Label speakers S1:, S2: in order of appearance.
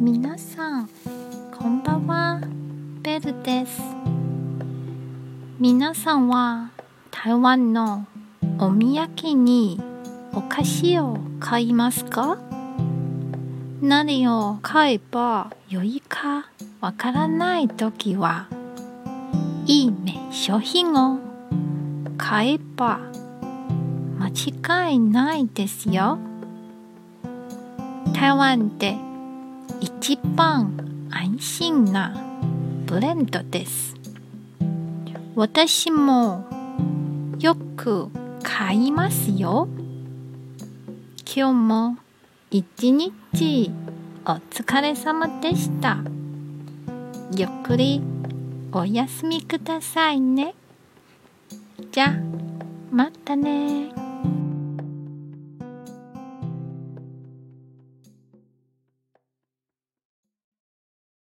S1: 皆さんこんばんは。ベルです。皆さんは台湾のお土産にお菓子を買いますか？何を買えばよいかわからないときはいいね商品を買えば間違いないですよ。台湾で一番安心なブレンドです。私もよく買いますよ。今日も一日お疲れ様でした。ゆっくりお休みくださいね。じゃあまたね。